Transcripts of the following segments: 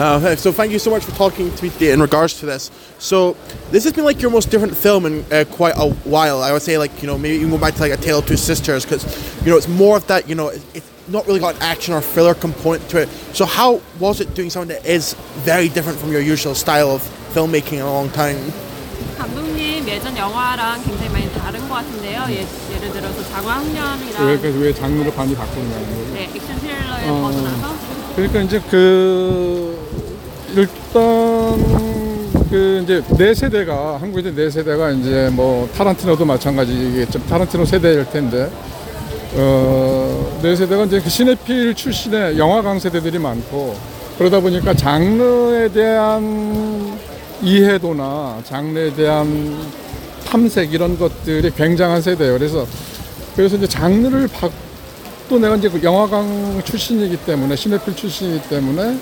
Uh, okay, so thank you so much for talking to me today in regards to this. So this has been like your most different film in uh, quite a while. I would say like you know maybe even go back to like A Tale of Two Sisters because you know it's more of that you know it, it's not really got an action or thriller component to it. So how was it doing something that is very different from your usual style of filmmaking in a long time? 감독님 예전 영화랑 굉장히 많이 다른 것 같은데요. 예, 예를 들어서 장화훈련이랑 왜, 그래서 왜 장르를 많이 바꾸느냐는 거죠. 네, 액션 스릴러에 어. 벗어나서 그러니까 이제 그 일단 그 이제 네 세대가 한국의 네 세대가 이제 뭐 타란티노도 마찬가지겠죠. 타란티노 세대일 텐데 어네 세대가 이제 그 시네필 출신의 영화강 세대들이 많고 그러다 보니까 장르에 대한 이해도나 장르에 대한 탐색 이런 것들이 굉장한 세대예요. 그래서 그래서 이제 장르를 바, 또 내가 이제 그 영화강 출신이기 때문에 시네필 출신이기 때문에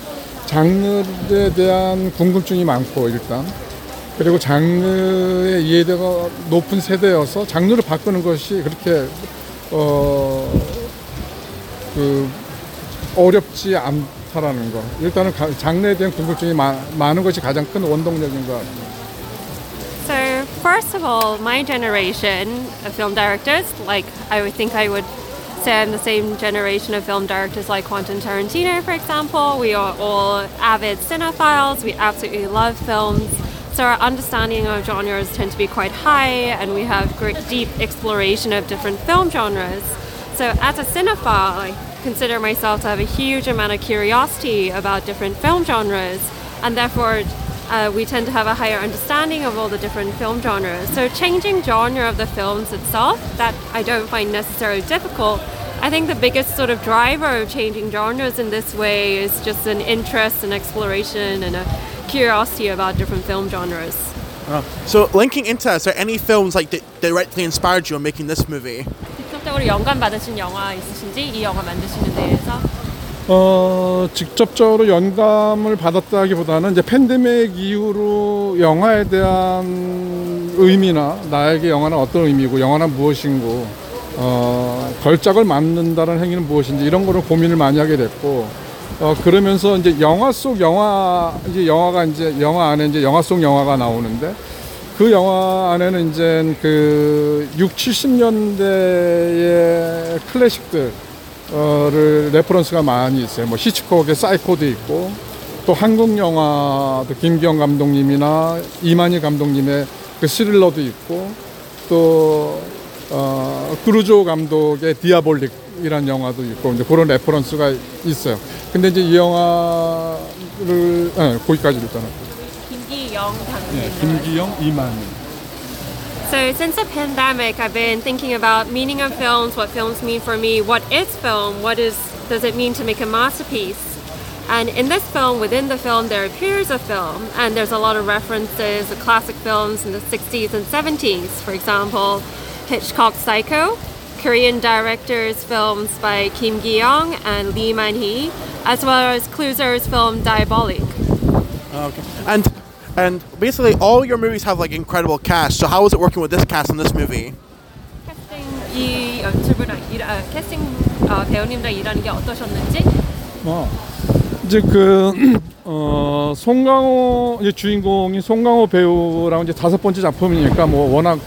장르에 대한 궁금증이 많고 일단 그리고 장르의 이해도가 높은 세대여서 장르를 바꾸는 것이 그렇게 어 그 어렵지 않다라는 거 일단은 가- 장르에 대한 궁금증이 마- 많은 것이 가장 큰 원동력인 것 같아요. So, first of all, my generation of film directors, like I would think I would say I'm the same generation of film directors like Quentin Tarantino, for example. We are all avid cinephiles, we absolutely love films. So, our understanding of genres tend to be quite high, and we have great deep exploration of different film genres. So, as a cinephile, I consider myself to have a huge amount of curiosity about different film genres, and therefore uh, we tend to have a higher understanding of all the different film genres. So changing genre of the films itself, that I don't find necessarily difficult. I think the biggest sort of driver of changing genres in this way is just an interest and exploration and a curiosity about different film genres. Uh, so linking into that, is there any films like that directly inspired you in making this movie? 직접적으로 영감 받으신 영화 있으신지 이 영화 만드시는 데에서 어, 직접적으로 영감을 받았다기보다는 이제 팬데믹 이후로 영화에 대한 의미나 나에게 영화는 어떤 의미고 영화는 무엇인고 어, 걸작을 만든다는 행위는 무엇인지 이런 거를 고민을 많이 하게 됐고 어, 그러면서 이제 영화 속 영화 이제 영화가 이제 영화 안에 이제 영화 속 영화가 나오는데 그 영화 안에는 이제 그 6, 70년대의 클래식들 어 를 reference가 많이 있어요. 뭐 히치콕의 사이코도 있고 또 한국 영화도 김기영 감독님이나 이만희 감독님의 그 스릴러도 있고 또 어, 클루조 감독의 디아볼릭이라는 영화도 있고 이제 그런 reference가 있어요. 근데 이제 이 영화를 네, 거기까지 일단은 김기영 네, 감독님. 김기영 이만희. So since the pandemic, I've been thinking about meaning of films, what films mean for me, what is film, what is does it mean to make a masterpiece? And in this film, within the film, there appears a film, and there's a lot of references to classic films in the 60s and 70s. For example, Hitchcock's Psycho, Korean directors' films by Kim Gi-young and Lee Man-hee, as well as Closer's film Diabolic. Oh, okay. And and basically all your movies have like incredible cast. So how was it working with this cast in this movie? 캐스팅 이 연출부랑 일, 아, 캐스팅 어, 배우님들 일하는 게 어떠셨는지 어, 이제 그, 어, 송강호, 이제 주인공이 송강호 배우랑 이제 다섯 번째 작품이니까 뭐 워낙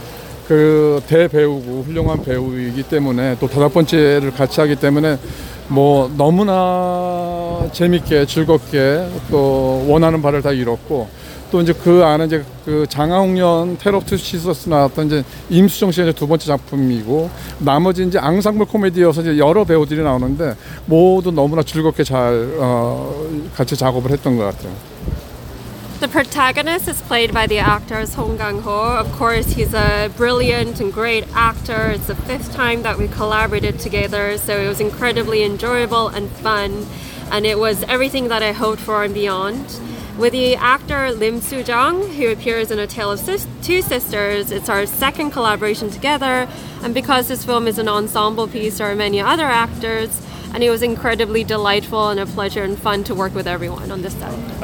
그 대배우고 훌륭한 배우이기 때문에 또 다섯 번째를 같이 하기 때문에 뭐 너무나 재밌게 즐겁게 또 원하는 바를 다 이뤘고 또 이제 그 안에 이제 그 장하홍련 테러 투 시서스 나왔던 이제 임수정 씨의 두 번째 작품이고 나머지 이제 앙상블 코미디여서 이제 여러 배우들이 나오는데 모두 너무나 즐겁게 잘 어, 같이 작업을 했던 것 같아요. The protagonist is played by the actor Song Kang-ho. Of course, he's a brilliant and great actor. It's the fifth time that we collaborated together, so it was incredibly enjoyable and fun, and it was everything that I hoped for and beyond. With the actor Lim Soo-jung, who appears in A Tale of Sis- Two Sisters, it's our second collaboration together, and because this film is an ensemble piece, there are many other actors, and it was incredibly delightful and a pleasure and fun to work with everyone on this set.